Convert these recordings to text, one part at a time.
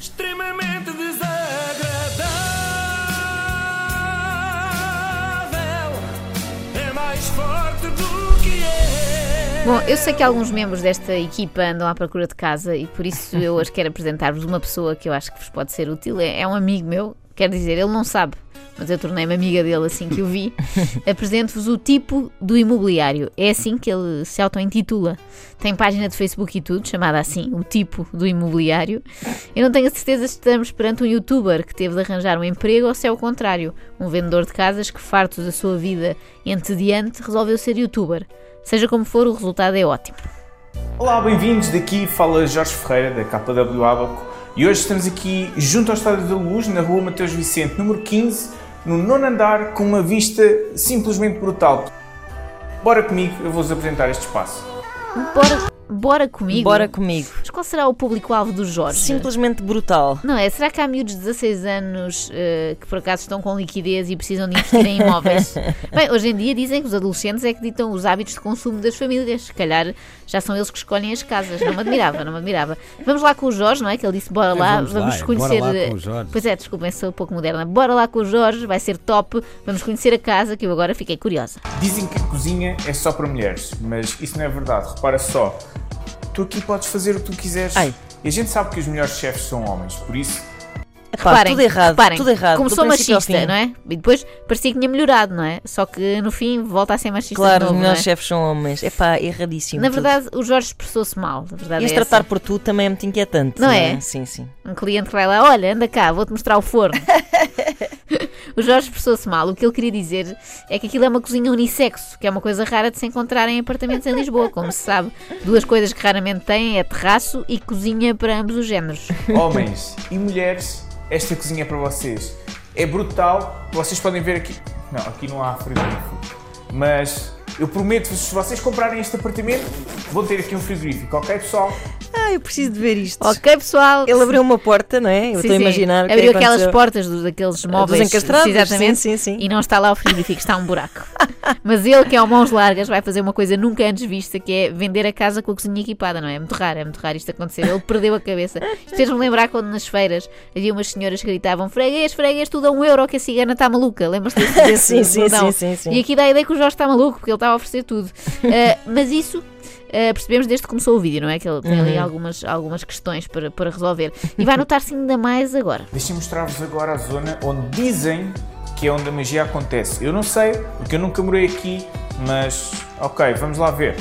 extremamente desagradável. É mais forte do que é. Bom, eu sei que alguns membros desta equipa andam à procura de casa e por isso eu hoje quero apresentar-vos uma pessoa que eu acho que vos pode ser útil. É, é um amigo meu, quer dizer, ele não sabe, mas eu tornei-me amiga dele assim que o vi. Apresento-vos o tipo do imobiliário. É assim que ele se auto-intitula. Tem página de Facebook e tudo, chamada assim, o tipo do imobiliário. Eu não tenho a certeza se estamos perante um youtuber que teve de arranjar um emprego ou se é o contrário, um vendedor de casas que, farto da sua vida entediante, resolveu ser youtuber. Seja como for, o resultado é ótimo. Olá, bem-vindos. Daqui fala Jorge Ferreira, da KW Abaco. E hoje estamos aqui junto ao Estádio da Luz, na rua Mateus Vicente, número 15, no nono andar, com uma vista simplesmente brutal. Bora comigo, eu vou-vos apresentar este espaço. Bora, bora comigo? Bora comigo. Mas qual será o público-alvo do Jorge? Simplesmente brutal. Não é? Será que há miúdos de 16 anos eh, que por acaso estão com liquidez e precisam de investir em imóveis? Bem, hoje em dia dizem que os adolescentes é que ditam os hábitos de consumo das famílias. Se calhar já são eles que escolhem as casas. Não me admirava, não me admirava. Vamos lá com o Jorge, não é? Que ele disse: bora lá, vamos lá, conhecer. bora lá com o Jorge. Pois é, desculpem, sou um pouco moderna. Bora lá com o Jorge, vai ser top. Vamos conhecer a casa que eu agora fiquei curiosa. Dizem que a cozinha é só para mulheres, mas isso não é verdade. Repara só, tu aqui podes fazer o que tu quiseres. Ai. E a gente sabe que os melhores chefes são homens, por isso Epá, Reparem, tudo errado, reparem, tudo errado. Começou machista, não é? E depois parecia que tinha melhorado, não é? Só que no fim volta a ser machista Claro, os não melhores é? chefes são homens. Epá, erradíssimo. Na tudo. verdade, o Jorge expressou-se mal. A verdade é tratar essa. por tu também é muito inquietante. Não é? Sim, sim. Um cliente que vai lá, olha, anda cá, vou-te mostrar o forno. o Jorge expressou-se mal. O que ele queria dizer é que aquilo é uma cozinha unissexo, que é uma coisa rara de se encontrar em apartamentos em Lisboa. Como se sabe, duas coisas que raramente têm é terraço e cozinha para ambos os géneros. Homens e mulheres, esta cozinha é para vocês. É brutal. Vocês podem ver aqui. Não, aqui não há frigorífico. Mas eu prometo-vos, se vocês comprarem este apartamento, vão ter aqui um frigorífico, ok, pessoal? Ah, eu preciso de ver isto. Ok, pessoal. Ele abriu uma porta, não é? Eu Sim, estou a imaginar. Abriu que aquelas aconteceu. portas dos, daqueles móveis. encastrados, Exatamente. sim, sim, sim. E não está lá o frigorífico, está um buraco. Mas ele, que é o mãos largas, vai fazer uma coisa nunca antes vista, que é vender a casa com a cozinha equipada, não é? É muito raro, é muito raro isto acontecer. Ele perdeu a cabeça. Isto fez-me lembrar quando nas feiras havia umas senhoras que gritavam freguês, freguês, tudo a um euro, que a cigana está maluca. Lembras-te desse, Sim, sim, sim, sim, sim. E aqui dá a ideia que o Jorge está maluco, porque ele está a oferecer tudo. Ah, mas isso ah, percebemos desde que começou o vídeo, não é? Que ele tem ali Uhum. algumas, algumas questões para, para resolver. E vai notar-se ainda mais agora. Deixem-me mostrar-vos agora a zona onde dizem que é onde a magia acontece. Eu não sei, porque eu nunca morei aqui, mas ok, vamos lá ver.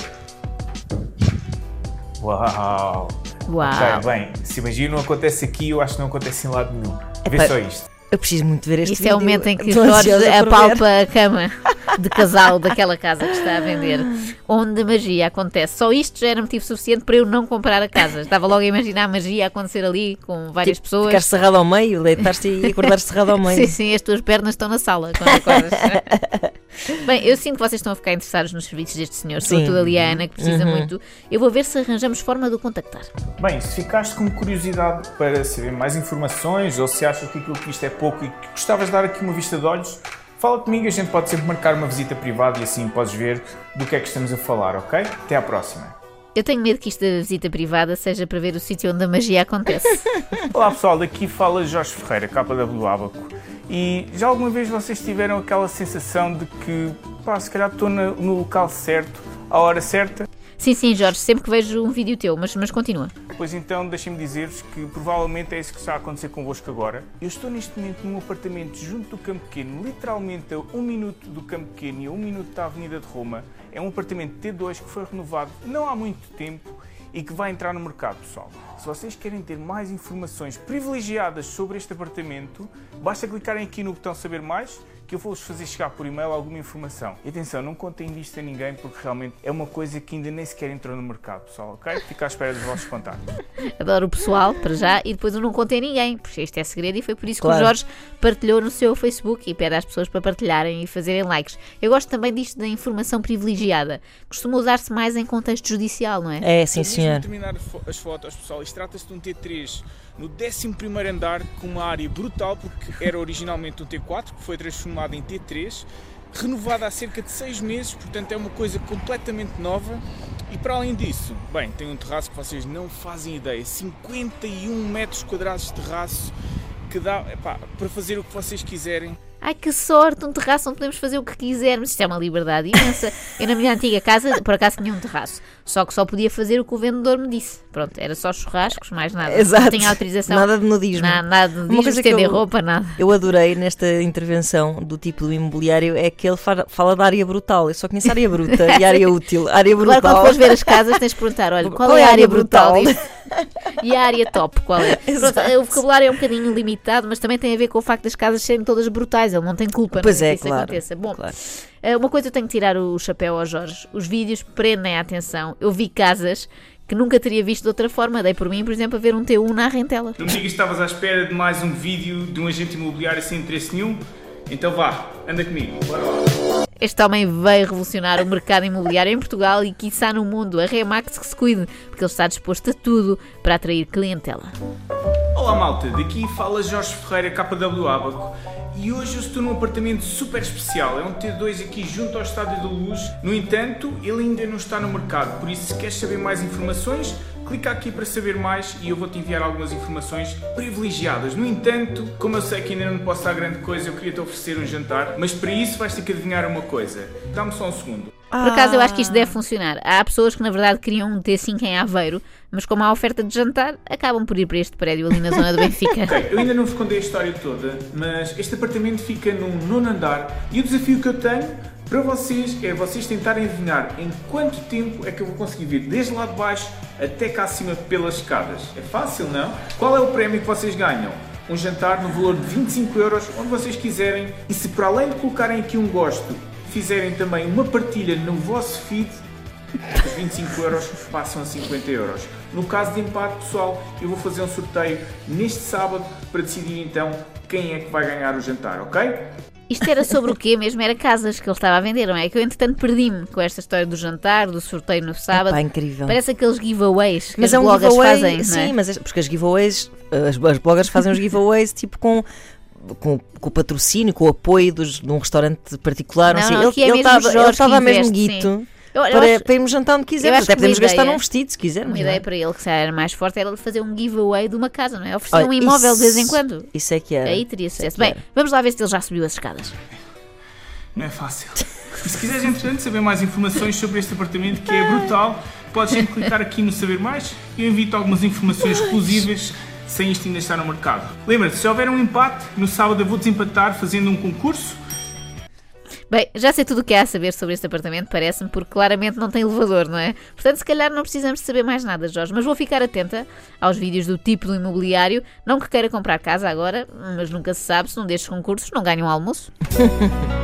Uau! Uau! Ok, bem, se a magia não acontece aqui, eu acho que não acontece em lado nenhum. Vê Epá, só isto. Eu preciso muito ver este Isso é o momento em que Jorge apalpa a cama de casal daquela casa que está a vender, onde a magia acontece. Só isto já era motivo suficiente para eu não comprar a casa. Estava logo a imaginar a magia a acontecer ali com várias Tipo, pessoas. Ficar cerrado ao meio, deitar-te e acordar cerrado ao meio. Sim, sim, as tuas pernas estão na sala quando acordas. Bem, eu sinto que vocês estão a ficar interessados nos serviços deste senhor, Sim. sobretudo ali a Ana, que precisa Uhum. muito. Eu vou ver se arranjamos forma de o contactar. Bem, se ficaste com curiosidade para saber mais informações ou se achas que aquilo que viste é pouco e que gostavas de dar aqui uma vista de olhos, fala comigo, a gente pode sempre marcar uma visita privada e assim podes ver do que é que estamos a falar, ok? Até à próxima. Eu tenho medo que isto da visita privada seja para ver o sítio onde a magia acontece. Olá pessoal, daqui fala Jorge Ferreira, KW Abaco. E já alguma vez vocês tiveram aquela sensação de que, pá, se calhar estou no local certo, à hora certa? Sim, sim, Jorge, sempre que vejo um vídeo teu, mas, mas continua. Pois então, deixem-me dizer-vos que provavelmente é isso que está a acontecer convosco agora. Eu estou neste momento num apartamento junto do Campo Pequeno, literalmente a um minuto do Campo Pequeno e a um minuto da Avenida de Roma. É um apartamento T2 que foi renovado não há muito tempo e que vai entrar no mercado, pessoal. Se vocês querem ter mais informações privilegiadas sobre este apartamento, basta clicarem aqui no botão Saber Mais que eu vou-vos fazer chegar por e-mail alguma informação. E atenção, não contem disto a ninguém porque realmente é uma coisa que ainda nem sequer entrou no mercado, pessoal, ok? Fica à espera dos vossos contactos. Adoro o pessoal, para já, e depois eu não contei a ninguém, porque isto é segredo e foi por isso que Claro. o Jorge partilhou no seu Facebook e pede às pessoas para partilharem e fazerem likes. Eu gosto também disto da informação privilegiada. Costuma usar-se mais em contexto judicial, não é? É, sim, senhor. terminar as fo- as fotos, pessoal, isto trata-se de um T3 no 11º andar com uma área brutal, porque era originalmente um T4, que foi transformado em T3, renovada há cerca de 6 meses, portanto é uma coisa completamente nova. E para além disso, bem, tem um terraço que vocês não fazem ideia, 51 metros quadrados de terraço que dá epá, para fazer o que vocês quiserem. Ai que sorte, um terraço onde podemos fazer o que quisermos. Isto é uma liberdade imensa. Eu na minha antiga casa, por acaso, tinha um terraço. Só que só podia fazer o que o vendedor me disse. Pronto, era só churrascos, mais nada. Exato. Não tinha autorização. Nada de nudismo. Na- nada de nudismo, estender eu- roupa, nada. Eu adorei nesta intervenção do tipo do imobiliário é que ele fa- fala da área brutal. Eu só conheço a área bruta e a área útil. A área Agora, quando brutal. fores ver as casas, tens de perguntar: olha, qual, é a área brutal? disto? e a área top, qual é? Pronto, o vocabulário é um bocadinho limitado, mas também tem a ver com o facto das casas serem todas brutais. Ele não tem culpa Pois não é, que isso claro, aconteça. Bom, claro. eh, uma coisa eu tenho que tirar o chapéu ao Jorge: os vídeos prendem a atenção. Eu vi casas que nunca teria visto de outra forma. Dei por mim, por exemplo, a ver um T1 na rentela. Não me digas que estavas à espera de mais um vídeo de um agente imobiliário sem interesse nenhum? Então vá, anda comigo. Bora lá. Este homem veio revolucionar o mercado imobiliário em Portugal e, quiçá, no mundo. A Remax que se cuide, porque ele está disposto a tudo para atrair clientela. Olá malta, daqui fala Jorge Ferreira, KW Abaco. E hoje eu estou num apartamento super especial. É um T2 aqui junto ao Estádio da Luz. No entanto, ele ainda não está no mercado. Por isso, se queres saber mais informações, clica aqui para saber mais e eu vou-te enviar algumas informações privilegiadas. No entanto, como eu sei que ainda não posso dar grande coisa, eu queria te oferecer um jantar. Mas para isso vais ter que adivinhar uma coisa. Dá-me só um segundo. Por acaso, eu acho que isto deve funcionar. Há pessoas que, na verdade, queriam um T5 em Aveiro, mas como há oferta de jantar, acabam por ir para este prédio ali na zona do Benfica. Ok, eu ainda não vos contei a história toda, mas este apartamento fica num nono andar e o desafio que eu tenho para vocês é vocês tentarem adivinhar em quanto tempo é que eu vou conseguir vir desde lá de baixo até cá acima pelas escadas. É fácil, não? Qual é o prémio que vocês ganham? Um jantar no valor de 25 euros, onde vocês quiserem. E se para além de colocarem aqui um gosto, fizerem também uma partilha no vosso feed, os 25 euros passam a 50 euros. No caso de empate, pessoal, eu vou fazer um sorteio neste sábado para decidir então quem é que vai ganhar o jantar, ok? Isto era sobre o quê mesmo? Era casas que ele estava a vender, não é? Que eu, entretanto, perdi-me com esta história do jantar, do sorteio no sábado. Epá, incrível. Parece aqueles giveaways que Mas as é um bloggers giveaway, fazem, não sim, é? mas é- porque as giveaways, as, as bloggers fazem os giveaways tipo com com, com o patrocínio, com o apoio dos, de um restaurante particular, não, Não, sei. não, ele é mesmo estava mesmo investe, guito sim. Eu- eu para, acho- para irmos jantar onde quisermos. Até podemos gastar ideia- num vestido se quisermos. Uma é? ideia para ele que se era mais forte era ele fazer um giveaway de uma casa, não é? Oferecer Olha, um imóvel de vez em isso- quando. Isso é que era. Aí teria Isso é sucesso. que Bem, era. vamos lá ver se ele já subiu as escadas. Não é fácil. E se quiseres, entretanto, saber mais informações sobre este apartamento que é brutal, podes sempre clicar aqui no Saber Mais e eu invito algumas informações exclusivas sem isto ainda estar no mercado. Lembra-te, se houver um empate, no sábado eu vou desempatar fazendo um concurso Bem, já sei tudo o que há a saber sobre este apartamento, parece-me, porque claramente não tem elevador, não é? Portanto, se calhar não precisamos de saber mais nada, Jorge. Mas vou ficar atenta aos vídeos do tipo do imobiliário. Não que queira comprar casa agora, mas nunca se sabe se num destes concursos não ganha um almoço.